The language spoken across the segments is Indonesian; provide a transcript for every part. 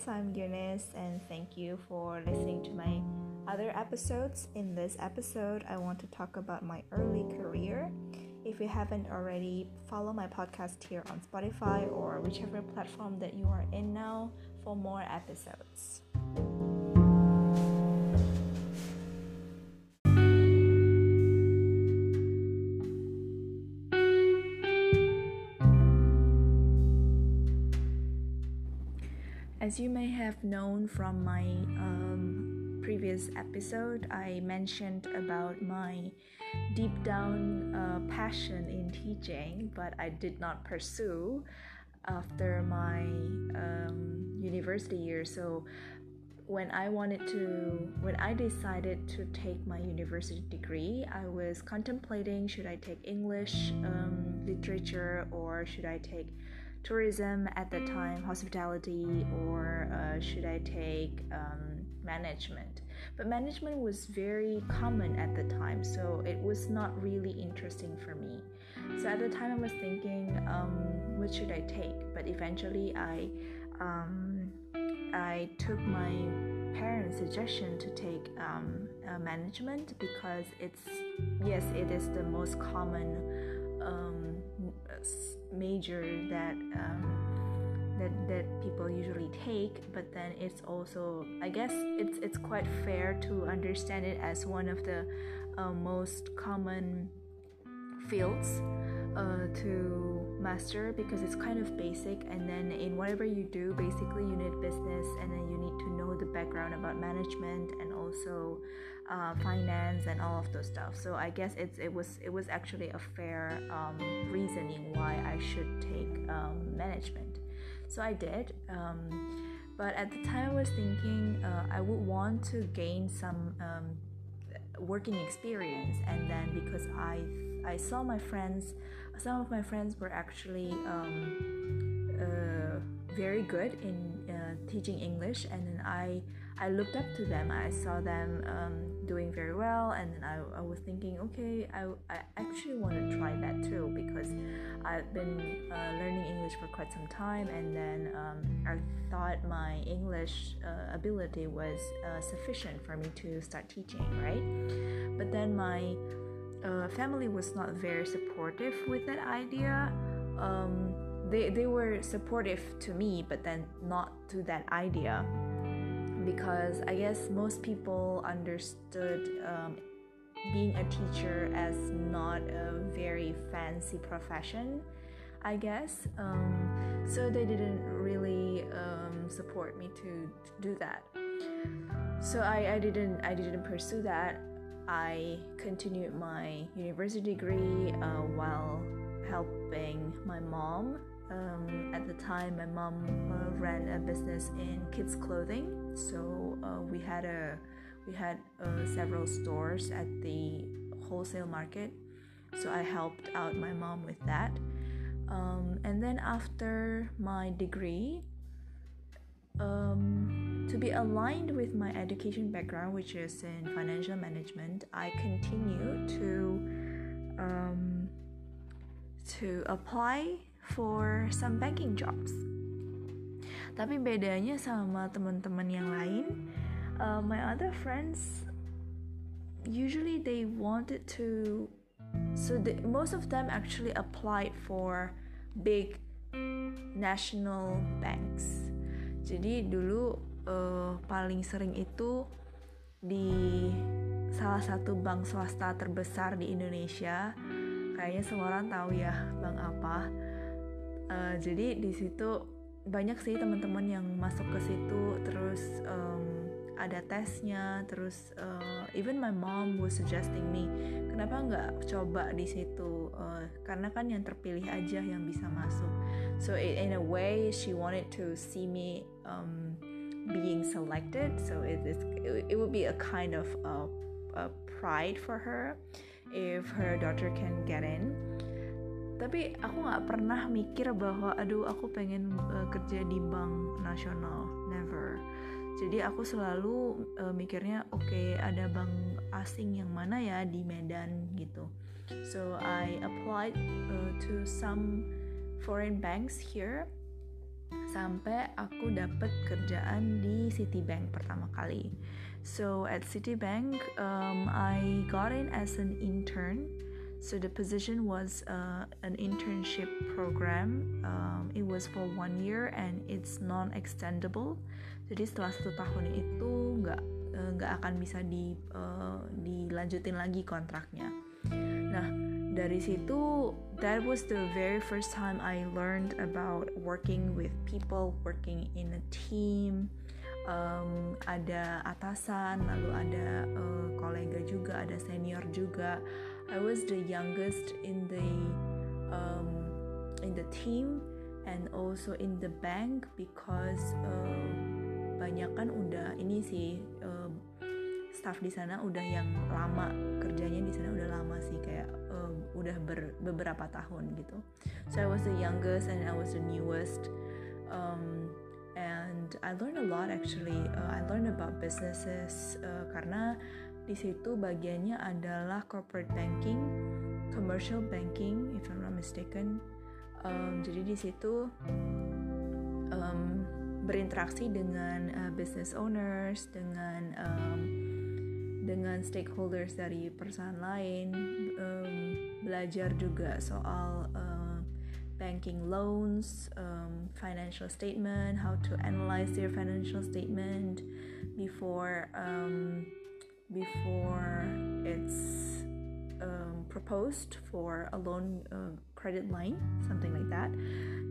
guys, I'm Eunice and thank you for listening to my other episodes. In this episode, I want to talk about my early career. If you haven't already, follow my podcast here on Spotify or whichever platform that you are in now for more episodes. As you may have known from my um, previous episode, I mentioned about my deep down uh, passion in teaching, but I did not pursue after my um, university year. So when I wanted to, when I decided to take my university degree, I was contemplating should I take English um, literature or should I take tourism at the time, hospitality, or uh, should I take um, management? But management was very common at the time, so it was not really interesting for me. So at the time, I was thinking, um, what should I take? But eventually, I um, I took my parents' suggestion to take uh, management because it's yes, it is the most common um, major that um, that that people usually take but then it's also i guess it's it's quite fair to understand it as one of the uh, most common fields uh, to master because it's kind of basic and then in whatever you do basically you need business and then you need to know the background about management and also uh, finance and all of those stuff. So i guess it's it was it was actually a fair um, reasoning why i should take um, management. So i did um, but at the time i was thinking uh, i would want to gain some um, working experience. And then because i i saw my friends some of my friends were actually um, uh, very good in uh, teaching english. And then i I looked up to them. I saw them um, doing very well, and then I, I was thinking, okay, I, I actually want to try that too because I've been uh, learning English for quite some time, and then um, I thought my English uh, ability was uh, sufficient for me to start teaching, right? But then my uh, family was not very supportive with that idea. Um, they, they were supportive to me, but then not to that idea because I guess most people understood um, being a teacher as not a very fancy profession, I guess. Um, so they didn't really um, support me to, to, do that. So I, I didn't I didn't pursue that. I continued my university degree uh, while helping my mom um, at the time, my mom uh, ran a business in kids' clothing, so uh, we had a we had uh, several stores at the wholesale market. So I helped out my mom with that. Um, and then after my degree, um, to be aligned with my education background, which is in financial management, I continued to um, to apply for some banking jobs. Tapi bedanya sama teman-teman yang lain, uh, my other friends usually they wanted to so the, most of them actually applied for big national banks. Jadi dulu uh, paling sering itu di salah satu bank swasta terbesar di Indonesia. Kayaknya semua orang tahu ya bank apa uh, jadi di situ banyak sih teman-teman yang masuk ke situ terus um, ada tesnya terus uh, even my mom was suggesting me kenapa nggak coba di situ? Uh, karena kan yang terpilih aja yang bisa masuk. So in a way she wanted to see me um, being selected. So it is it would be a kind of a, a pride for her if her daughter can get in tapi aku nggak pernah mikir bahwa aduh aku pengen uh, kerja di bank nasional never jadi aku selalu uh, mikirnya oke okay, ada bank asing yang mana ya di Medan gitu so I applied uh, to some foreign banks here sampai aku dapat kerjaan di Citibank pertama kali. So at Citibank, um, I got in as an intern. So the position was uh, an internship program. Um, it was for one year and it's non-extendable. Jadi setelah satu tahun itu nggak uh, nggak akan bisa di uh, dilanjutin lagi kontraknya. Nah dari situ that was the very first time I learned about working with people, working in a team. Um, ada atasan, lalu ada uh, kolega juga, ada senior juga. I was the youngest in the um, in the team and also in the bank because uh, banyak kan udah ini sih uh, staff di sana udah yang lama kerjanya di sana udah lama sih kayak udah ber, beberapa tahun gitu. So I was the youngest and I was the newest. Um, and I learned a lot actually. Uh, I learned about businesses uh, karena di situ bagiannya adalah corporate banking, commercial banking, if I'm not mistaken. Um, jadi di situ um, berinteraksi dengan uh, business owners, dengan um, dengan stakeholders dari perusahaan lain, um, belajar juga soal uh, banking loans, um, financial statement, how to analyze their financial statement before um, before it's um, proposed for a loan uh, credit line, something like that.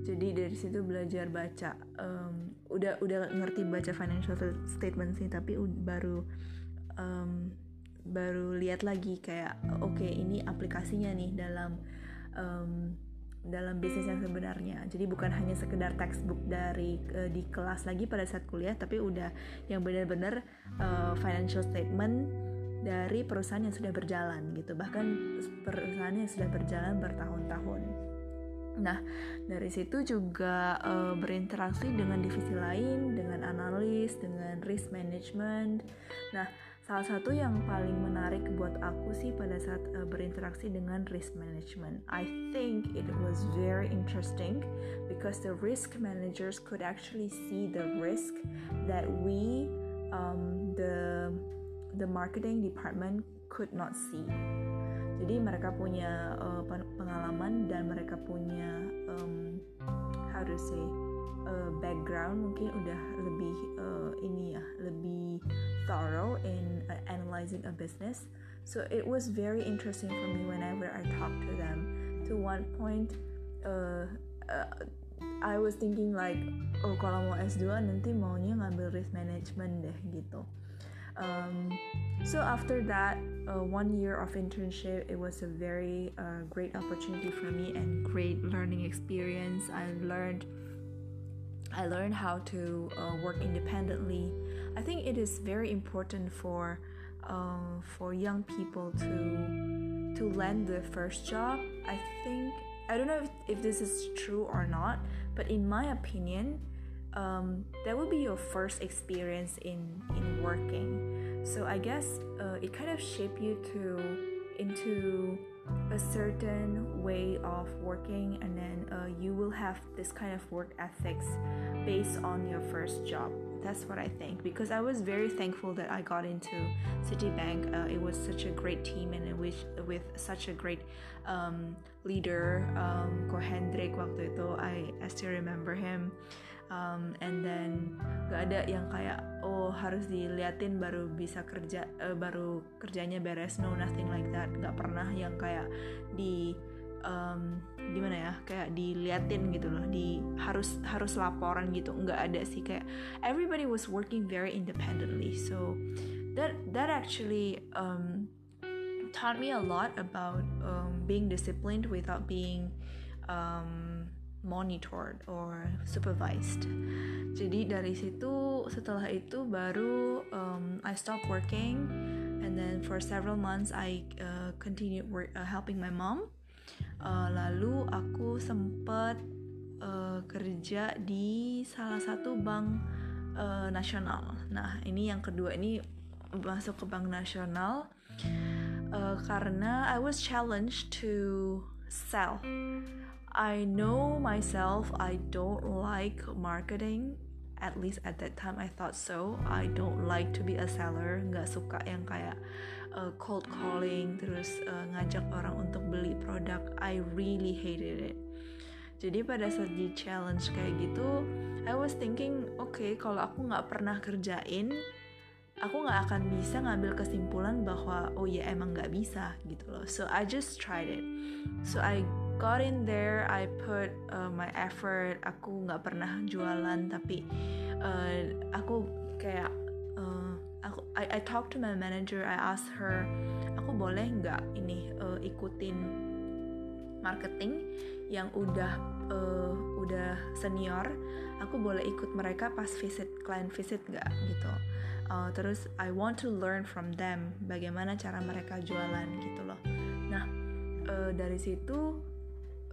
Jadi dari situ belajar baca, um, udah udah ngerti baca financial statement sih, tapi baru um, baru lihat lagi kayak oke okay, ini aplikasinya nih dalam um, dalam bisnis yang sebenarnya. Jadi bukan hanya sekedar textbook dari uh, di kelas lagi pada saat kuliah, tapi udah yang benar-benar uh, financial statement dari perusahaan yang sudah berjalan gitu. Bahkan perusahaan yang sudah berjalan bertahun-tahun. Nah, dari situ juga uh, berinteraksi dengan divisi lain, dengan analis, dengan risk management. Nah, Salah satu yang paling menarik buat aku sih pada saat uh, berinteraksi dengan risk management. I think it was very interesting because the risk managers could actually see the risk that we, um, the the marketing department could not see. Jadi mereka punya uh, pengalaman dan mereka punya um, how to say uh, background mungkin udah lebih uh, ini ya lebih thorough in uh, analyzing a business. So it was very interesting for me whenever I talk to them. To one point uh, uh, I was thinking like oh kalau mau S2 nanti maunya ngambil risk management deh gitu. Um, so after that uh, one year of internship it was a very uh, great opportunity for me and great learning experience. I learned I learned how to uh, work independently. I think it is very important for um, for young people to to land their first job. I think I don't know if, if this is true or not, but in my opinion, um, that would be your first experience in in working. So I guess uh, it kind of shape you to into a certain way of working and then uh, you will have this kind of work ethics based on your first job. That's what i think because i was very thankful that i got into citibank. Uh, it was such a great team and with, with such a great um, leader um, Kohendrik waktu itu I, I still remember him um, and then gak ada yang kayak oh harus diliatin baru bisa kerja uh, baru kerjanya beres no nothing like that. Gak pernah yang kayak di um, gimana ya kayak diliatin gitu loh di harus harus laporan gitu. Nggak ada sih kayak everybody was working very independently. So that that actually um, taught me a lot about um, being disciplined without being um, monitored or supervised. Jadi dari situ setelah itu baru um, I stop working and then for several months I uh, continued work, uh, helping my mom. Uh, lalu aku sempat uh, kerja di salah satu bank uh, nasional. Nah ini yang kedua ini masuk ke bank nasional uh, karena I was challenged to sell. I know myself, I don't like marketing. At least at that time, I thought so. I don't like to be a seller. Nggak suka yang kayak uh, cold calling, terus uh, ngajak orang untuk beli produk. I really hated it. Jadi pada saat di challenge kayak gitu, I was thinking, oke, okay, kalau aku nggak pernah kerjain, aku nggak akan bisa ngambil kesimpulan bahwa oh ya emang nggak bisa gitu loh. So I just tried it. So I got in there, I put uh, my effort. Aku nggak pernah jualan, tapi uh, aku kayak uh, aku I, I talk to my manager. I ask her, aku boleh nggak ini uh, ikutin marketing yang udah uh, udah senior. Aku boleh ikut mereka pas visit client visit nggak gitu. Uh, terus I want to learn from them bagaimana cara mereka jualan gitu loh. Nah uh, dari situ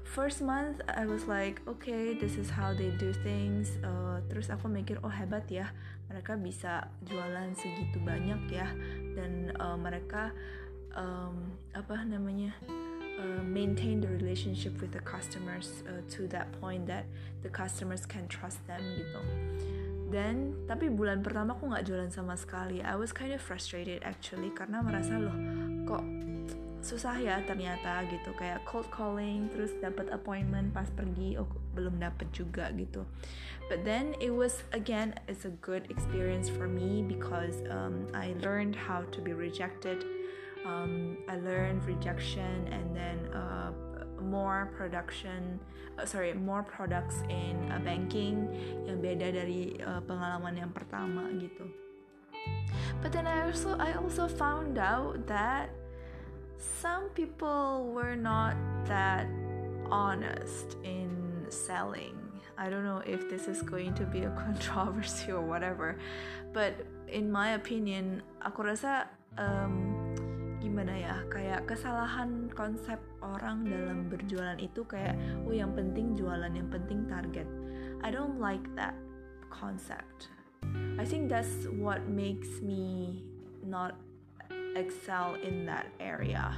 first month I was like okay this is how they do things. Uh, terus aku mikir oh hebat ya mereka bisa jualan segitu banyak ya. Dan uh, mereka um, apa namanya uh, maintain the relationship with the customers uh, to that point that the customers can trust them gitu. Dan tapi bulan pertama aku nggak jualan sama sekali. I was kind of frustrated actually karena merasa loh kok susah ya ternyata gitu. Kayak cold calling terus dapat appointment pas pergi oh belum dapat juga gitu. But then it was again it's a good experience for me because um, I learned how to be rejected. Um, I learned rejection and then uh, more production uh, sorry more products in uh, banking yang beda dari uh, pengalaman yang pertama gitu. But then I also I also found out that some people were not that honest in selling. I don't know if this is going to be a controversy or whatever, but in my opinion, aku rasa um, gimana ya, kayak kesalahan konsep orang dalam berjualan itu kayak, oh yang penting jualan, yang penting target. I don't like that concept. I think that's what makes me not excel in that area.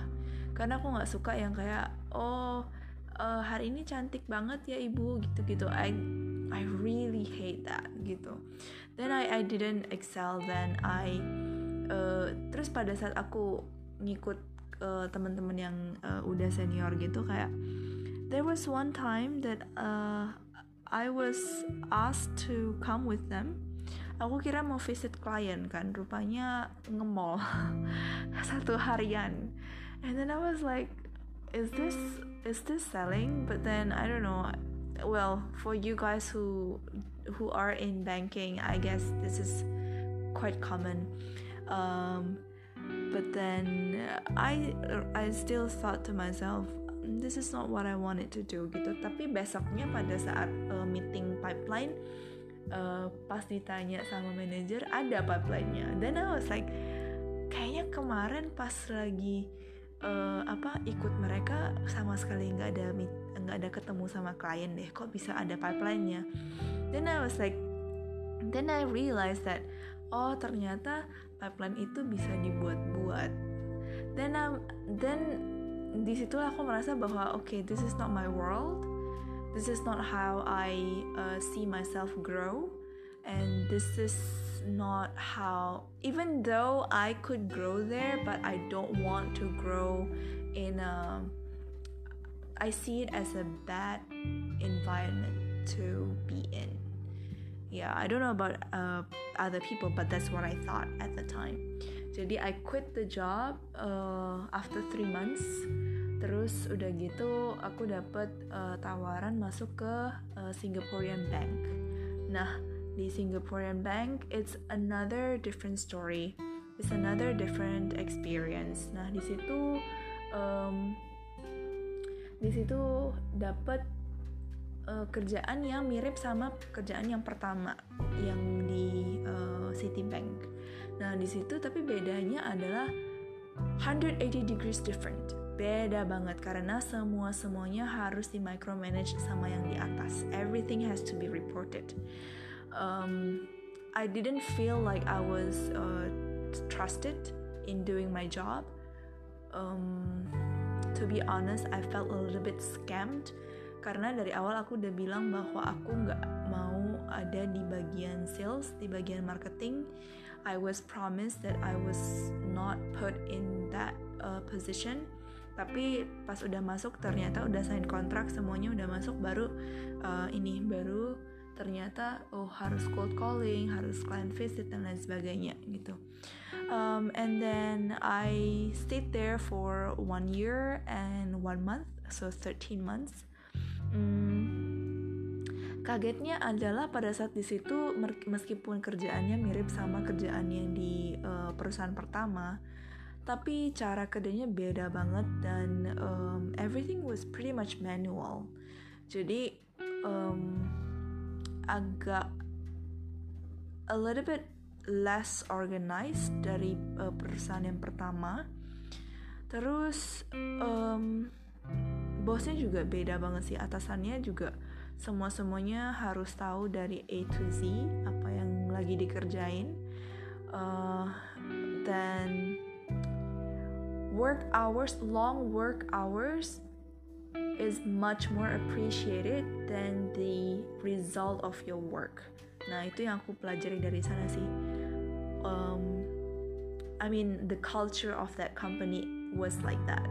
Karena aku nggak suka yang kayak oh uh, hari ini cantik banget ya ibu gitu gitu I I really hate that gitu. Then I I didn't excel then. I uh, terus pada saat aku ngikut uh, teman-teman yang uh, udah senior gitu kayak there was one time that uh, I was asked to come with them aku kira mau visit klien kan rupanya nge-mall satu harian. And then I was like is this is this selling? But then I don't know. Well for you guys who who are in banking I guess this is quite common. Um, but then I I still thought to myself this is not what I wanted to do gitu. Tapi besoknya pada saat uh, meeting pipeline uh, pas ditanya sama manajer ada pipeline-nya. Dan I was like kayaknya kemarin pas lagi uh, apa ikut mereka sama sekali nggak ada nggak ada ketemu sama klien deh kok bisa ada pipeline-nya? Then I was like then I realized that oh ternyata pipeline itu bisa dibuat-buat. Then um, then di situ aku merasa bahwa oke okay, this is not my world this is not how I uh, see myself grow, and this is not how, even though I could grow there, but I don't want to grow in a, I see it as a bad environment to be in. Yeah, I don't know about uh, other people, but that's what I thought at the time. Jadi I quit the job uh, after three months terus udah gitu aku dapet uh, tawaran masuk ke uh, Singaporean Bank. Nah di Singaporean Bank it's another different story. It's another different experience. Nah di situ um, di situ dapet uh, kerjaan yang mirip sama kerjaan yang pertama yang di uh, Citibank. Nah di situ tapi bedanya adalah 180 degrees different beda banget karena semua semuanya harus di micromanage sama yang di atas. Everything has to be reported. Um, I didn't feel like I was uh, trusted in doing my job. Um, to be honest I felt a little bit scammed karena dari awal aku udah bilang bahwa aku nggak mau ada di bagian sales di bagian marketing I was promised that I was not put in that uh, position tapi pas udah masuk ternyata udah sign kontrak semuanya udah masuk baru uh, ini baru ternyata oh harus cold calling harus client visit dan lain sebagainya gitu. Um, and then I stayed there for one year and one month so 13 months. Hmm, kagetnya adalah pada saat di situ meskipun kerjaannya mirip sama kerjaan yang di uh, perusahaan pertama tapi cara kerjanya beda banget dan um, everything was pretty much manual. Jadi um, agak a little bit less organized dari uh, perusahaan yang pertama. Terus um, bosnya juga beda banget sih. Atasannya juga semua semuanya harus tahu dari A to Z apa yang lagi dikerjain. Uh, dan work hours, long work hours, is much more appreciated than the result of your work. Nah itu yang aku pelajari dari sana sih. Um, I mean the culture of that company was like that.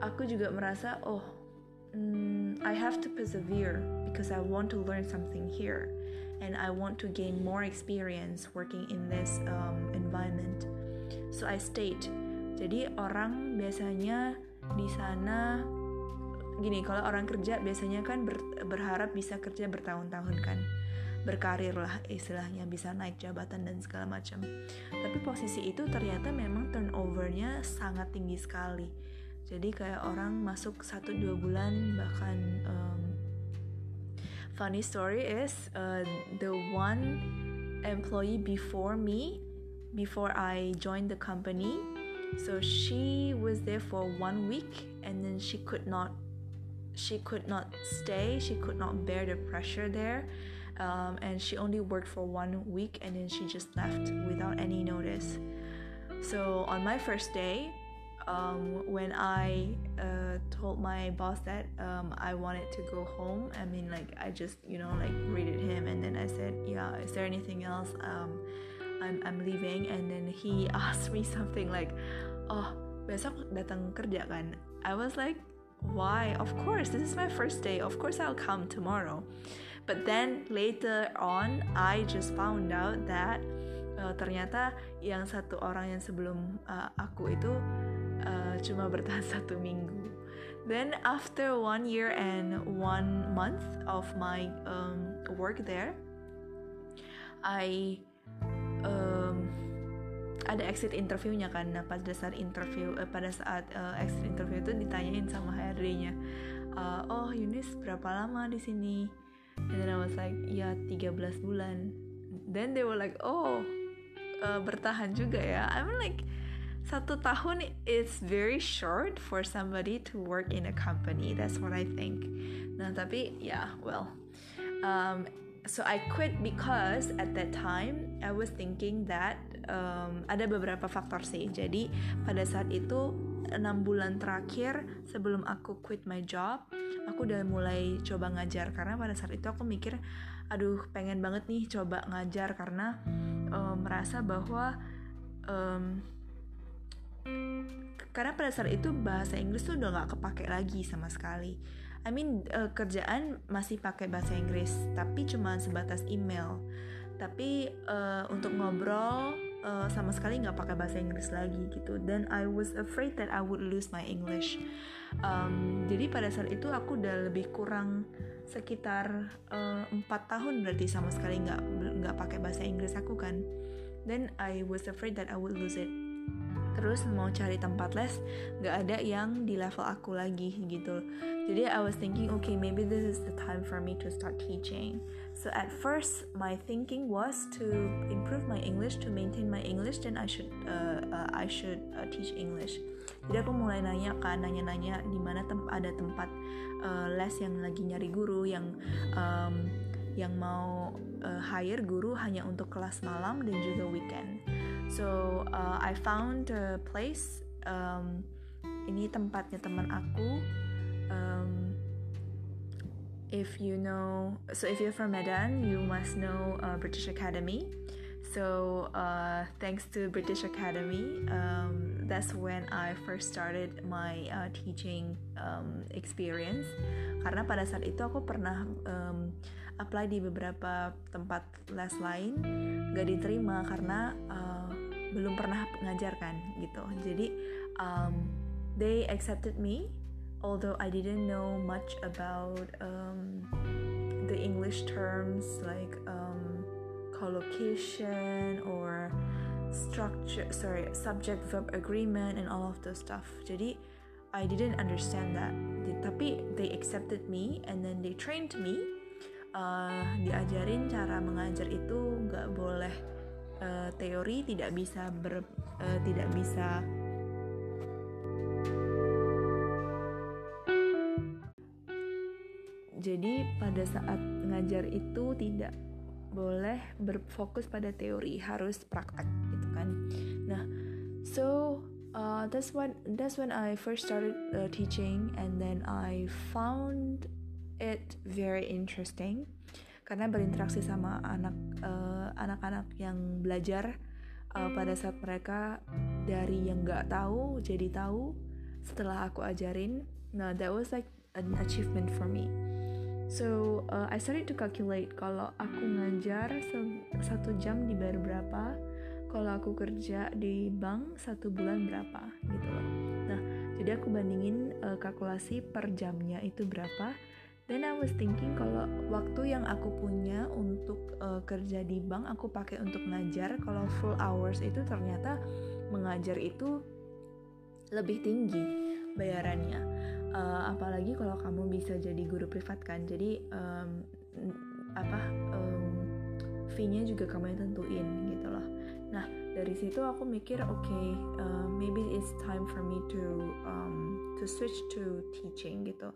Aku juga merasa oh mm, I have to persevere because I want to learn something here and I want to gain more experience working in this um, environment. So I stayed jadi orang biasanya di sana gini, kalau orang kerja biasanya kan ber, berharap bisa kerja bertahun-tahun kan. Berkarir lah istilahnya, bisa naik jabatan dan segala macam. Tapi posisi itu ternyata memang turnovernya sangat tinggi sekali. Jadi kayak orang masuk 1-2 bulan bahkan um, funny story is uh, the one employee before me before I joined the company so she was there for one week and then she could not she could not stay. She could not bear the pressure there. Um, and she only worked for one week and then she just left without any notice. So on my first day um, when I uh, told my boss that um, I wanted to go home, I mean, like, I just, you know, like, greeted him and then I said, Yeah, is there anything else? I'm I'm leaving and then he asked me something like oh besok datang kerja kan? I was like why? Of course this is my first day. Of course I'll come tomorrow. But then later on I just found out that uh, ternyata yang satu orang yang sebelum uh, aku itu uh, cuma bertahan satu minggu. Then after one year and one month of my um, work there I ada exit interviewnya kan. Nah pada saat interview uh, pada saat uh, exit interview itu ditanyain sama HRD-nya uh, oh Yunis berapa lama di sini? And then I was like ya 13 bulan. Then they were like oh uh, bertahan juga ya. I mean like satu tahun is very short for somebody to work in a company. That's what I think. Nah tapi ya yeah, well um, so I quit because at that time I was thinking that um, ada beberapa faktor sih. Jadi pada saat itu enam bulan terakhir sebelum aku quit my job, aku udah mulai coba ngajar. Karena pada saat itu aku mikir, aduh pengen banget nih coba ngajar. Karena um, merasa bahwa um, karena pada saat itu bahasa Inggris tuh udah gak kepake lagi sama sekali. I mean uh, kerjaan masih pakai bahasa Inggris tapi cuma sebatas email. Tapi uh, untuk ngobrol uh, sama sekali nggak pakai bahasa Inggris lagi gitu. Dan I was afraid that I would lose my English. Um, jadi pada saat itu aku udah lebih kurang sekitar empat uh, tahun berarti sama sekali nggak nggak pakai bahasa Inggris aku kan. Then I was afraid that I would lose it terus mau cari tempat les nggak ada yang di level aku lagi gitu. Jadi I was thinking okay maybe this is the time for me to start teaching. So at first my thinking was to improve my English to maintain my English then I should uh, uh, I should uh, teach English. Jadi aku mulai nanya kan nanya-nanya di mana tem ada tempat uh, les yang lagi nyari guru yang um, yang mau uh, hire guru hanya untuk kelas malam dan juga weekend So uh, I found a place um, ini tempatnya teman aku um, if you know so if you're from Medan you must know uh, British Academy. So uh, thanks to British Academy um, that's when I first started my uh, teaching um, experience. Karena pada saat itu aku pernah um, apply di beberapa tempat les lain gak diterima karena uh, belum pernah ngajar kan gitu. Jadi um, they accepted me although I didn't know much about um, the English terms like um, collocation or structure sorry subject verb agreement and all of those stuff. Jadi I didn't understand that. Tapi they accepted me and then they trained me uh, diajarin cara mengajar itu nggak boleh uh, teori tidak bisa ber uh, tidak bisa. Jadi pada saat ngajar itu tidak boleh berfokus pada teori harus praktek gitu kan. Nah so uh, that's when that's when I first started uh, teaching and then I found it very interesting. Karena berinteraksi sama anak uh, anak-anak yang belajar uh, pada saat mereka dari yang nggak tahu jadi tahu setelah aku ajarin nah that was like an achievement for me. So uh, I started to calculate kalau aku ngajar satu jam dibayar berapa kalau aku kerja di bank satu bulan berapa gitu loh. Nah jadi aku bandingin uh, kalkulasi per jamnya itu berapa dan I was thinking kalau waktu yang aku punya untuk uh, kerja di bank aku pakai untuk ngajar. Kalau full hours itu ternyata mengajar itu lebih tinggi bayarannya. Uh, apalagi kalau kamu bisa jadi guru privat kan. Jadi um, apa um, fee-nya juga kamu yang tentuin gitu loh nah dari situ aku mikir oke okay, uh, maybe it's time for me to um, to switch to teaching gitu.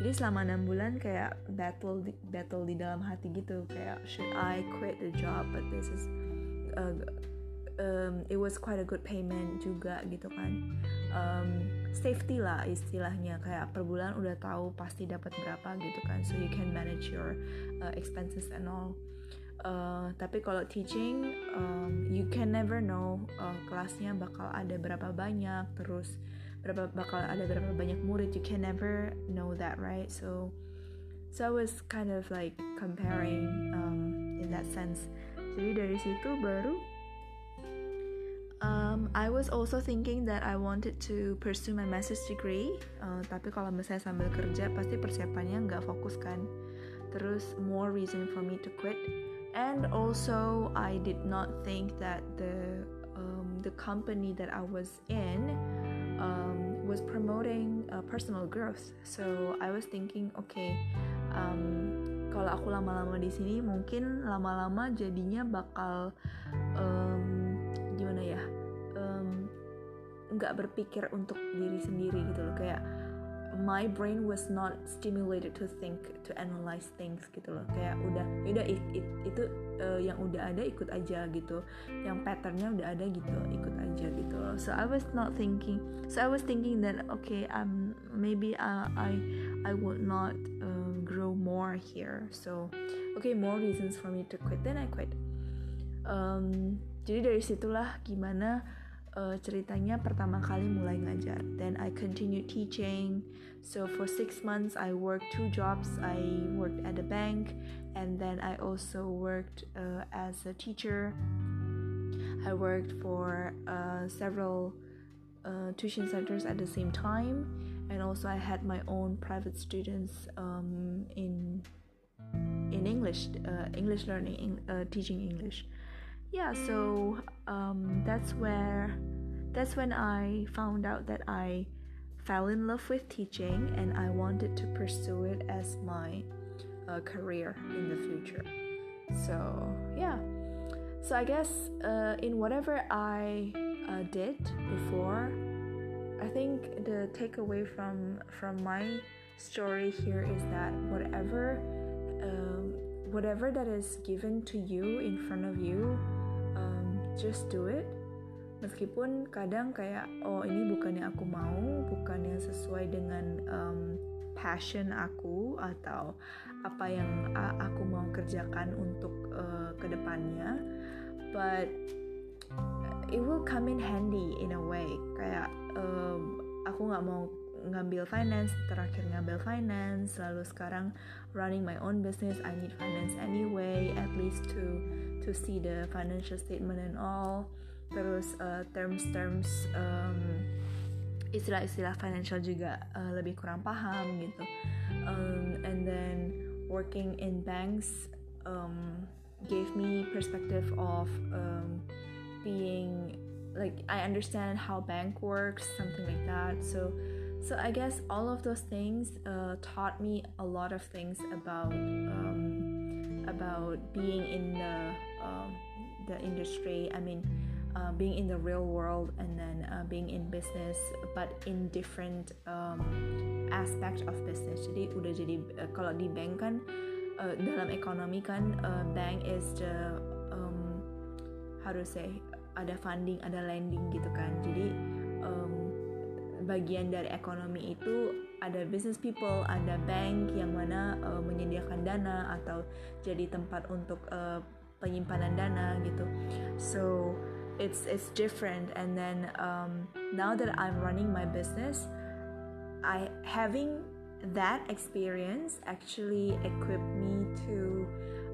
Jadi selama enam bulan kayak battle di, battle di dalam hati gitu kayak should I quit the job but this is uh, um, it was quite a good payment juga gitu kan. Um, safety lah istilahnya kayak per bulan udah tahu pasti dapat berapa gitu kan so you can manage your uh, expenses and all Uh, tapi kalau teaching, um, you can never know uh, kelasnya bakal ada berapa banyak, terus berapa bakal ada berapa banyak murid. You can never know that right? So so I was kind of like comparing um, in that sense. Jadi dari situ baru um, I was also thinking that I wanted to pursue my master's degree. Uh, tapi kalau misalnya sambil kerja pasti persiapannya nggak fokus kan. Terus more reason for me to quit and also I did not think that the um, the company that I was in um, was promoting uh, personal growth. So I was thinking, okay, um, kalau aku lama-lama di sini, mungkin lama-lama jadinya bakal um, gimana ya, nggak um, berpikir untuk diri sendiri gitu loh, kayak my brain was not stimulated to think to analyze things gitu loh. Kayak udah udah it, it, itu uh, yang udah ada ikut aja gitu. Yang patternnya udah ada gitu ikut aja gitu loh. So I was not thinking so I was thinking that okay um maybe uh, I I would not uh, grow more here. So okay more reasons for me to quit. Then I quit. Um, jadi dari situlah gimana uh, ceritanya pertama kali mulai ngajar. Then I continued teaching. So for six months I worked two jobs. I worked at a bank, and then I also worked uh, as a teacher. I worked for uh, several tuition centers at the same time, and also I had my own private students um, in in English, English learning, uh, teaching English yeah so um, that's where that's when i found out that i fell in love with teaching and i wanted to pursue it as my uh, career in the future. So yeah. So i guess uh, in whatever i uh, did before i think the takeaway from from my story here is that whatever um, whatever that is given to you in front of you just do it. Meskipun kadang kayak oh ini bukan yang aku mau bukan yang sesuai dengan um, passion aku atau apa yang aku mau kerjakan untuk uh, ke depannya but it will come in handy in a way. Kayak um, aku nggak mau ngambil finance terakhir ngambil finance lalu sekarang running my own business I need finance anyway at least to to see the financial statement and all terus uh, terms-terms um, istilah-istilah financial juga uh, lebih kurang paham gitu um, and then working in banks um, gave me perspective of um, being like I understand how bank works, something like that. So, so I guess all of those things uh, taught me a lot of things about um, about being in the um, the industry. I mean. Uh, being in the real world and then uh, being in business but in different um, aspect of business jadi udah jadi uh, kalau di bank kan uh, dalam ekonomi kan uh, bank is the um, how to say ada funding ada lending gitu kan jadi um, bagian dari ekonomi itu ada business people ada bank yang mana uh, menyediakan dana atau jadi tempat untuk uh, penyimpanan dana gitu. So it's it's different. And then um, now that I'm running my business I having that experience actually equipped me to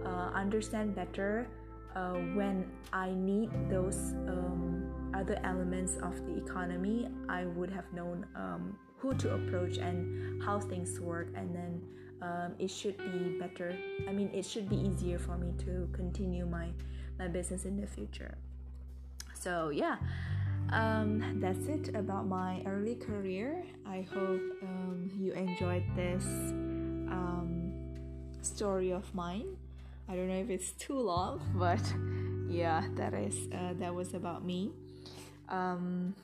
uh, understand better uh, when I need those um, other elements of the economy, I would have known um, who to approach and how things work, and then um, it should be better. I mean, it should be easier for me to continue my my business in the future. So yeah. Um, that's it about my early career. I hope um, you enjoyed this um, story of mine. I don't know if it's too long, but yeah, that is uh, that was about me. Um,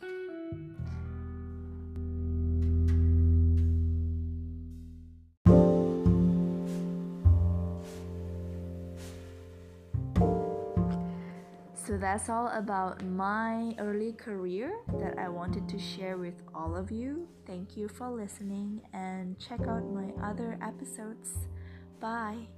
that's all about my early career that I wanted to share with all of you. Thank you for listening and check out my other episodes. Bye.